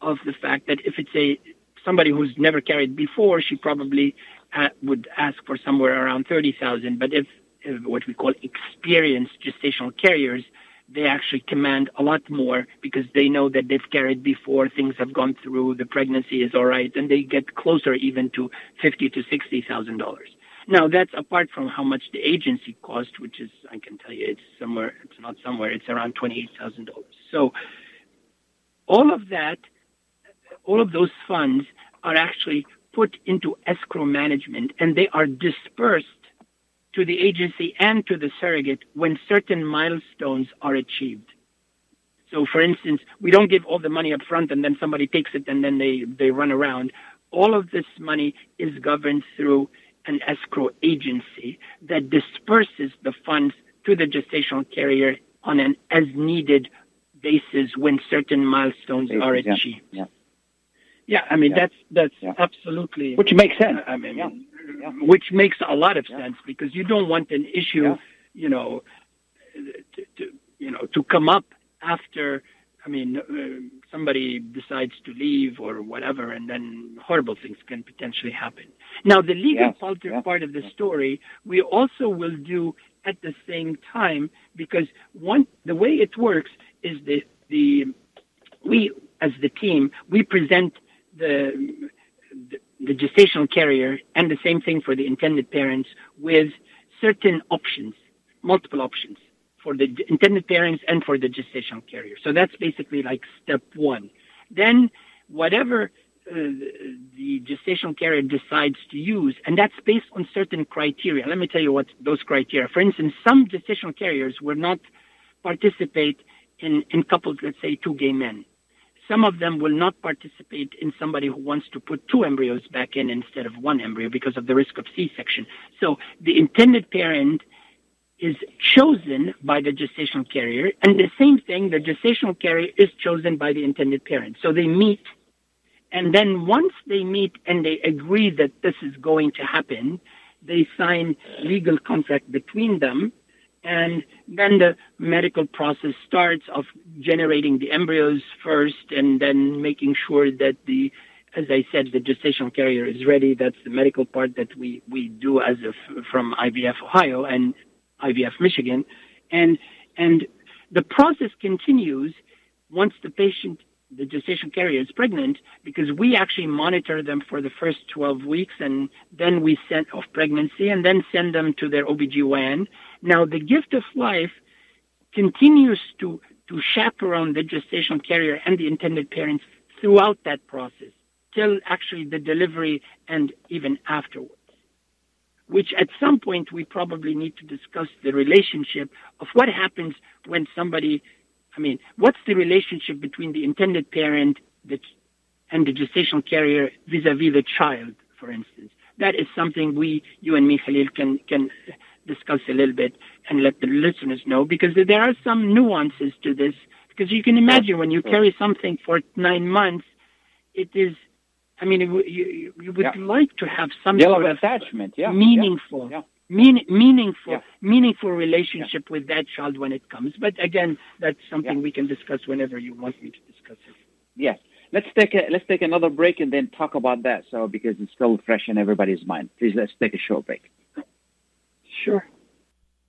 of the fact that if it's a somebody who's never carried before, she probably uh, would ask for somewhere around thirty thousand. But if, if Uh, what we call experienced gestational carriers, they actually command a lot more because they know that they've carried before, things have gone through, the pregnancy is all right, and they get closer even to fifty to sixty thousand dollars. Now that's apart from how much the agency cost, which is I can tell you it's somewhere it's not somewhere, it's around twenty eight thousand dollars. So all of that all of those funds are actually put into escrow management and they are dispersed to the agency and to the surrogate when certain milestones are achieved. So, for instance, we don't give all the money up front and then somebody takes it and then they, they run around. All of this money is governed through an escrow agency that disperses the funds to the gestational carrier on an as needed basis when certain milestones are achieved.
Yeah.
Yeah, I mean yeah. that's that's yeah. absolutely
which makes sense.
I mean, yeah. which makes a lot of sense because you don't want an issue, you know, to, to, you know to come up after. I mean, uh, somebody decides to leave or whatever, and then horrible things can potentially happen. Now, the legal yes. part, part of the story, we also will do at the same time because one the way it works is the the we as the team we present the, the gestational carrier and the same thing for the intended parents with certain options, multiple options for the intended parents and for the gestational carrier. So that's basically like step one. Then whatever uh, the gestational carrier decides to use, and that's based on certain criteria. Let me tell you what those criteria. For instance, some gestational carriers will not participate in, in couples, let's say two gay men. Some of them will not participate in somebody who wants to put two embryos back in instead of one embryo because of the risk of C-section. So the intended parent is chosen by the gestational carrier, and the same thing, the gestational carrier is chosen by the intended parent. So they meet, and then once they meet and they agree that this is going to happen, they sign legal contract between them, and then the medical process starts of generating the embryos first and then making sure that the as I said, the gestational carrier is ready. That's the medical part that we, we do as of from IVF Ohio and IVF Michigan. And, and the process continues once the patient, the gestational carrier is pregnant because we actually monitor them for the first 12 weeks and then we send off pregnancy and then send them to their OBGYN now, the gift of life continues to, to chaperone the gestational carrier and the intended parents throughout that process till actually the delivery and even afterwards. Which at some point we probably need to discuss the relationship of what happens when somebody, I mean, what's the relationship between the intended parent and the gestational carrier vis-a-vis the child, for instance. That is something we, you and me, Khalil, can, can discuss a little bit and let the listeners know because there are some nuances to this. Because you can imagine when you carry something for nine months, it is, I mean, you, you would yeah. like to have some
sort of attachment, yeah.
meaningful. Yeah. Mean, meaningful, yeah. meaningful relationship with that child when it comes. But again, that's something we can discuss whenever you want me to discuss it.
Yes, let's take a let's take another break and then talk about that. So because it's still fresh in everybody's mind, please let's take a short break.
Sure.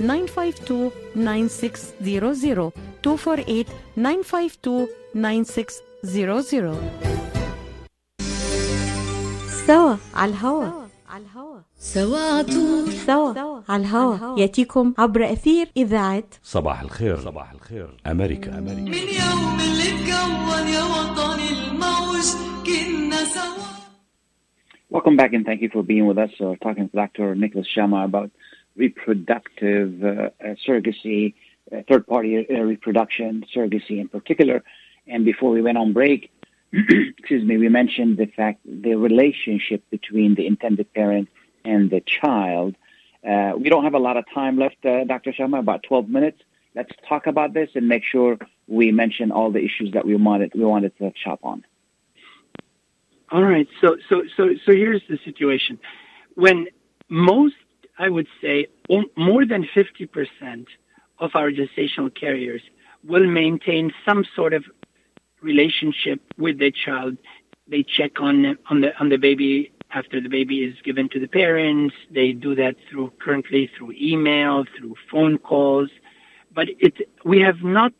952 9600. 248 952 9600. سوا على الهواء على الهواء
سوا على طول
سوا على الهواء ياتيكم عبر اثير اذاعه
صباح الخير صباح الخير امريكا امريكا
من يوم اللي اتكون يا وطني الموج كنا سوا
Welcome back and thank you for being with us. Uh, talking to Dr. Nicholas Shama about reproductive uh, uh, surrogacy, uh, third party reproduction, surrogacy in particular. And before we went on break, excuse me, we mentioned the fact the relationship between the intended parent and the child. Uh, we don't have a lot of time left, uh, Dr. Shama, about 12 minutes. Let's talk about this and make sure we mention all the issues that we wanted we wanted to chop on.
All right. So so so so here's the situation. When most, I would say, more than 50% of our gestational carriers will maintain some sort of relationship with their child. They check on on the on the baby after the baby is given to the parents. They do that through currently through email, through phone calls. But it we have not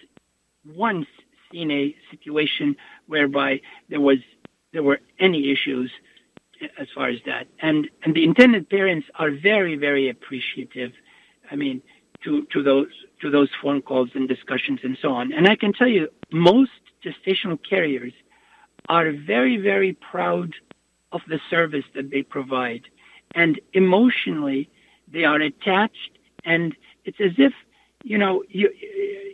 once seen a situation whereby there was there were any issues as far as that. And and the intended parents are very very appreciative. I mean, to to those to those phone calls and discussions and so on. And I can tell you, most gestational carriers are very very proud of the service that they provide, and emotionally they are attached. And it's as if you know you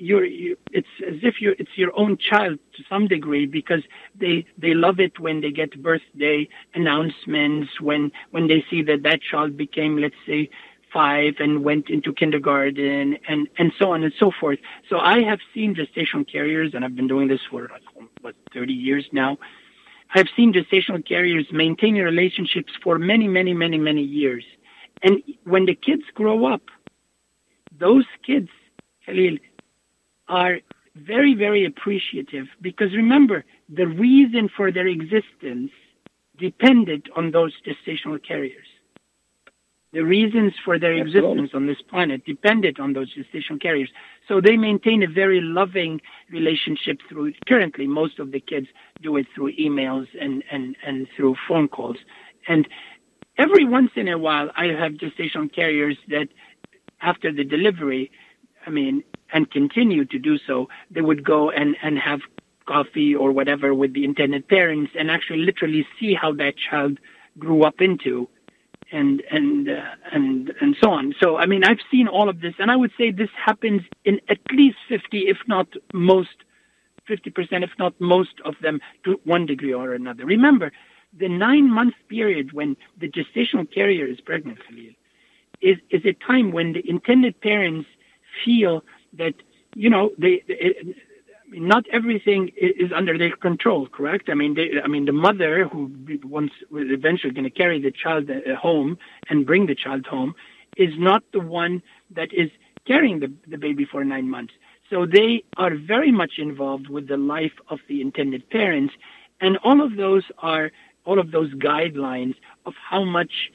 you're you, it's as if you it's your own child to some degree because they they love it when they get birthday announcements when when they see that that child became let's say five and went into kindergarten and and so on and so forth. So i have seen gestational carriers and i've been doing this for like what 30 years now. I've seen gestational carriers maintain relationships for many many many many years. And when the kids grow up those kids Khalil, are very, very appreciative because remember, the reason for their existence depended on those gestational carriers. The reasons for their
Absolutely.
existence on this planet depended on those gestational carriers. So they maintain a very loving relationship through, currently, most of the kids do it through emails and, and, and through phone calls. And every once in a while, I have gestational carriers that after the delivery, I mean, and continue to do so, they would go and, and have coffee or whatever with the intended parents and actually literally see how that child grew up into and and uh, and and so on. So I mean, I've seen all of this, and I would say this happens in at least fifty, if not most, fifty percent, if not most of them, to one degree or another. Remember, the nine-month period when the gestational carrier is pregnant, Khalil, is is a time when the intended parents feel that you know they. not everything is under their control, correct? I mean, they, I mean, the mother who once was eventually going to carry the child uh, home and bring the child home is not the one that is carrying the, the baby for nine months. So they are very much involved with the life of the intended parents, and all of those are all of those guidelines of how much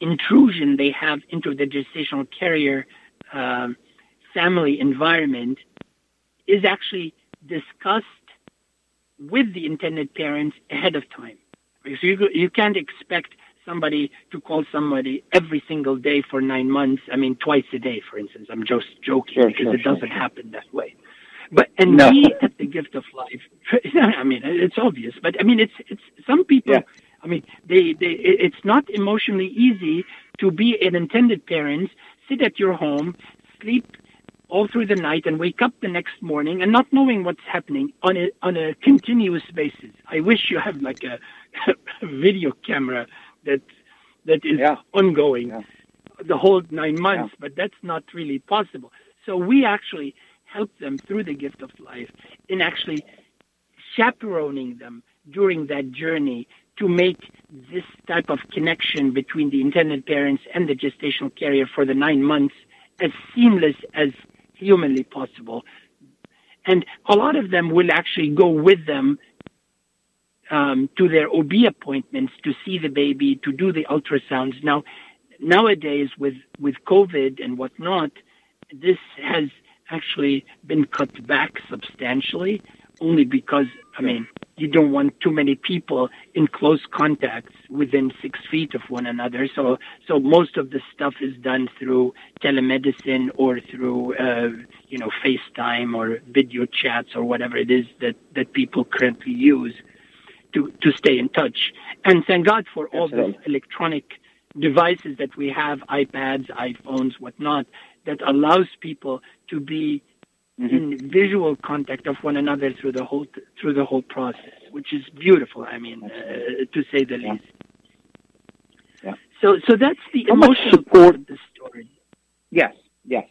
intrusion they have into the gestational carrier um, family environment is actually discussed with the intended parents ahead of time. Because you, you can't expect somebody to call somebody every single day for nine months. I mean, twice a day, for instance. I'm just joking
Sure,
because
sure,
it doesn't
sure.
happen that way. But and
No.
we at the gift of life, I mean, it's obvious. But I mean, it's it's some people.
Yeah.
I mean, they they it's not emotionally easy to be an intended parent, sit at your home, sleep all through the night and wake up the next morning and not knowing what's happening on a on a continuous basis. I wish you have like a, video camera that that is
Yeah.
ongoing
Yeah.
the whole nine months, but that's not really possible. So we actually help them through the gift of life in actually chaperoning them during that journey to make this type of connection between the intended parents and the gestational carrier for the nine months as seamless as humanly possible. And a lot of them will actually go with them um, to their OB appointments to see the baby, to do the ultrasounds. Now, nowadays with with COVID and whatnot, this has actually been cut back substantially, only because I mean you don't want too many people in close contacts within six feet of one another. So so most of the stuff is done through telemedicine or through uh, you know FaceTime or video chats or whatever it is that that people currently use to to stay in touch. And thank God for all these electronic devices that we have, iPads, iPhones, whatnot, that allows people to be
Mm-hmm.
in visual contact of one another through the whole through the whole process, which is beautiful. I mean, uh, to say the
Yeah.
least.
Yeah.
So, so that's the
How
emotional part
support-
of the story.
Yes, yes.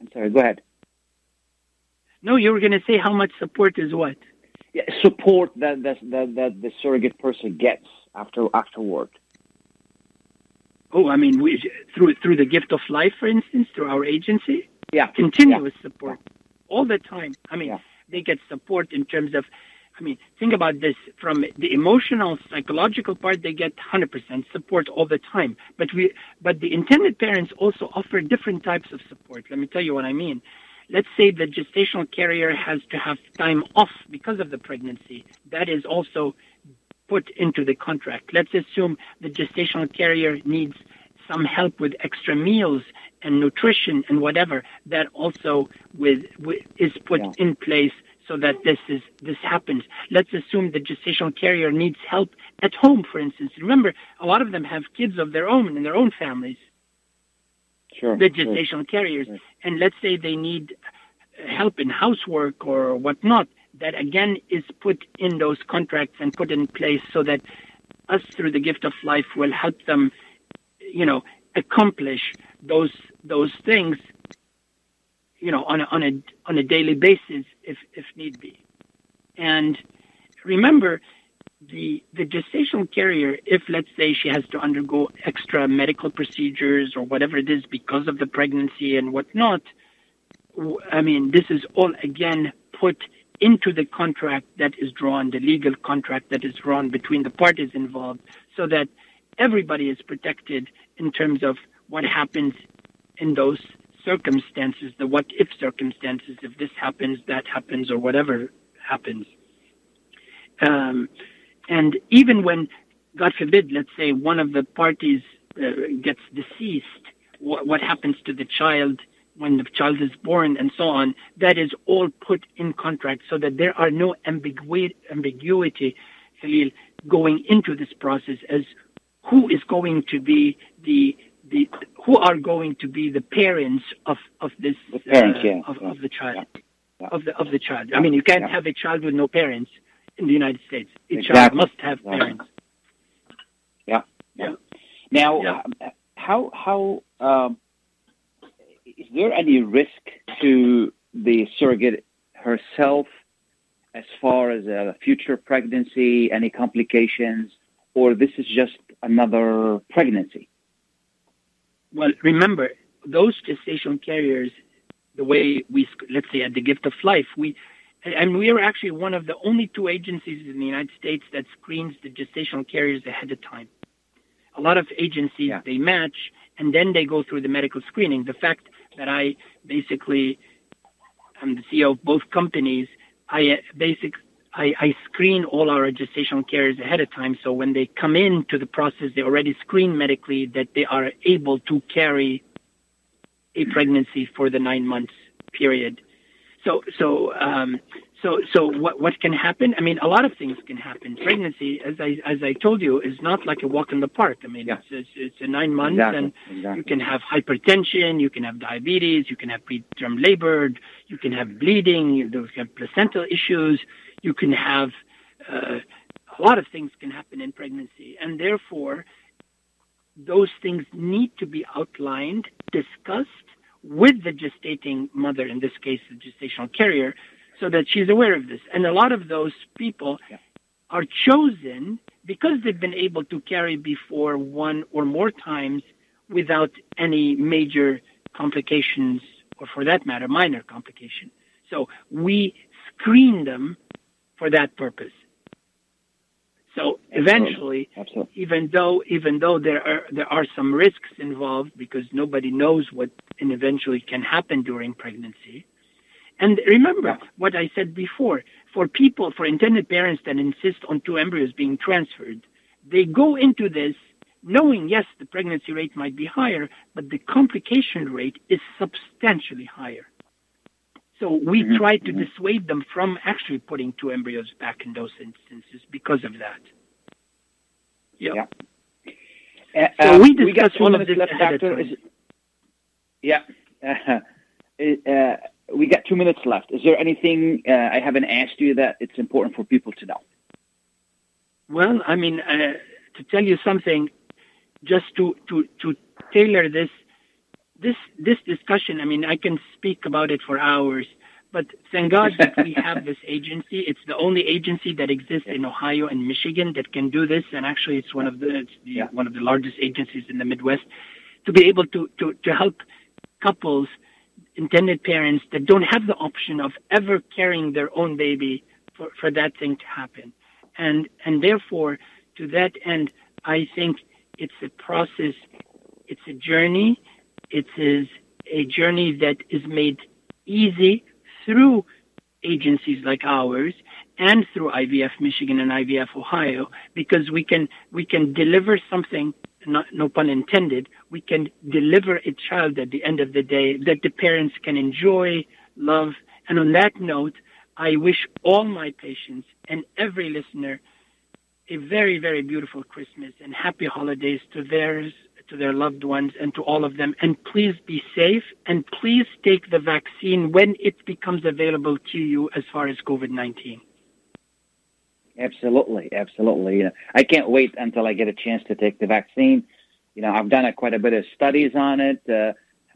I'm sorry. Go ahead.
No, you were going to say how much support is what?
Yeah, support that that that, that the surrogate person gets after afterward.
Oh, I mean, we, through through the gift of life, for instance, through our agency.
Yeah,
continuous support all the time. I mean,
Yeah.
they get support in terms of, I mean, think about this from the emotional, psychological part, they get 100% support all the time. But we, but the intended parents also offer different types of support. Let me tell you what I mean. Let's say the gestational carrier has to have time off because of the pregnancy. That is also put into the contract. Let's assume the gestational carrier needs some help with extra meals and nutrition and whatever that also with, with is put
Yeah.
in place so that this is this happens. Let's assume the gestational carrier needs help at home, for instance. Remember, a lot of them have kids of their own in their own families
sure.
the
sure.
gestational carriers.
Right.
And let's say they need help in housework or whatnot, that again is put in those contracts and put in place so that us through the gift of life will help them, you know, accomplish those those things, you know, on a on a on a daily basis if if need be. And remember, the the gestational carrier, if let's say she has to undergo extra medical procedures or whatever it is because of the pregnancy and whatnot, I mean, this is all again put into the contract that is drawn, the legal contract that is drawn between the parties involved, so that everybody is protected in terms of what happens in those circumstances, the what if circumstances, if this happens, that happens, or whatever happens. Um, and even when, God forbid, let's say one of the parties uh, gets deceased, what, what happens to the child when the child is born and so on, that is all put in contract so that there are no ambiguity, ambiguity Khalil, going into this process as who is going to be the the who are going to be the parents of of this
The parents,
uh,
yeah,
of,
yeah,
of the child
yeah.
of the of the child. I mean, you can't
Yeah.
have a child with no parents in the United States. A child must have
Exactly.
parents.
Yeah.
Yeah.
Now,
Yeah.
how how um, is there any risk to the surrogate herself as far as a future pregnancy, any complications, or this is just another pregnancy?
Well, remember those gestational carriers. The way we, let's say, at the Gift of Life, we, and we are actually one of the only two agencies in the United States that screens the gestational carriers ahead of time. A lot of agencies
Yeah.
they match and then they go through the medical screening. The fact that I basically am the CEO of both companies, I uh, basic I, I screen all our gestational carriers ahead of time. So when they come into the process, they already screen medically that they are able to carry a pregnancy for the nine months period. So, so, um, so, so what, what can happen? I mean, a lot of things can happen. Pregnancy, as I, as I told you, is not like a walk in the park. I mean,
Yeah.
it's, it's, it's a nine months
Exactly,
and
exactly.
you can have hypertension, you can have diabetes, you can have preterm labor, you can have bleeding, you can have placental issues, you can have uh, a lot of things can happen in pregnancy, and therefore those things need to be outlined, discussed with the gestating mother, in this case the gestational carrier, so that she's aware of this. And a lot of those people
Yeah.
are chosen because they've been able to carry before one or more times without any major complications, or for that matter, minor complication. So we screen them for that purpose. So eventually,
Absolutely.
even though even though there are there are some risks involved because nobody knows what and eventually can happen during pregnancy. And remember what I said before: for people, for intended parents that insist on two embryos being transferred, they go into this knowing yes, the pregnancy rate might be higher, but the complication rate is substantially higher. So we
Mhm,
try to
mhm.
dissuade them from actually putting two embryos back in those instances because of that. Yep.
Yeah. Uh,
So
uh,
we
got
discussed
two
all of
minutes
this
left,
ahead of
Doctor.
time.
Is- yeah. Uh, uh, we got two minutes left. Is there anything uh, I haven't asked you that it's important for people to know?
Well, I mean, uh, to tell you something, just to, to, to tailor this, this, this discussion, I mean, I can speak about it for hours, but thank God that we have this agency. It's the only agency that exists in Ohio and Michigan that can do this. And actually, it's one of the, it's the
Yeah.
one of the largest agencies in the Midwest to be able to, to, to help couples, intended parents that don't have the option of ever carrying their own baby for, for that thing to happen. And, and therefore, to that end, I think it's a process, it's a journey, it is a journey that is made easy through agencies like ours and through IVF Michigan and IVF Ohio because we can we can deliver something not, no pun intended we can deliver a child at the end of the day that the parents can enjoy love. And on that note I wish all my patients and every listener a very very beautiful Christmas and happy holidays to theirs to their loved ones and to all of them. And please be safe and please take the vaccine when it becomes available to you as far as COVID 19.
Absolutely, absolutely. You know, I can't wait until I get a chance to take the vaccine. You know, I've done a, quite a bit of studies on it. Uh,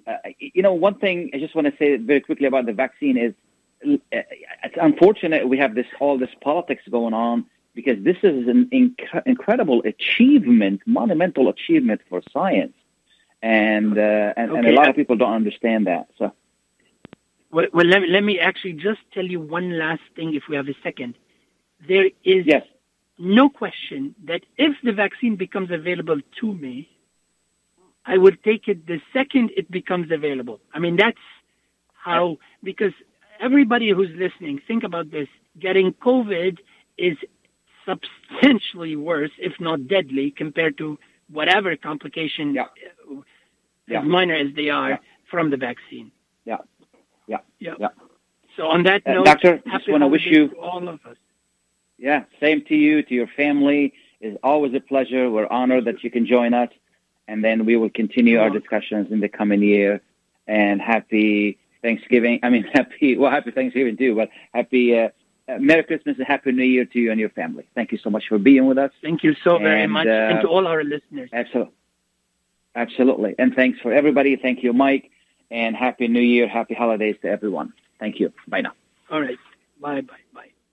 uh, you know, one thing I just want to say very quickly about the vaccine is uh, it's unfortunate we have this all this politics going on because this is an inc- incredible achievement, monumental achievement for science, and uh, and, and a lot of people don't understand that. So
Well, well let, me- let me actually just tell you one last thing if we have a second. There is
yes,
no question that if the vaccine becomes available to me, I would take it the second it becomes available. I mean, that's how, because everybody who's listening, think about this. Getting COVID is substantially worse, if not deadly, compared to whatever complication,
Yeah.
uh,
Yeah.
as minor as they are,
Yeah.
from the vaccine.
Yeah. Yeah.
Yeah.
Yeah.
So on that
Uh,
note,
Doctor, just wanna wish you-
to all of us.
Yeah, same to you, to your family. It's always a pleasure. We're honored that you can join us. And then we will continue our discussions in the coming year. And happy Thanksgiving. I mean, happy, well, happy Thanksgiving too, but happy uh, uh, Merry Christmas and Happy New Year to you and your family. Thank you so much for being with us.
Thank you so very much,
uh,
and to all our listeners.
Absolutely. Absolutely. And thanks for everybody. Thank you, Mike. And Happy New Year. Happy holidays to everyone. Thank you. Bye now.
All right. Bye, bye, bye.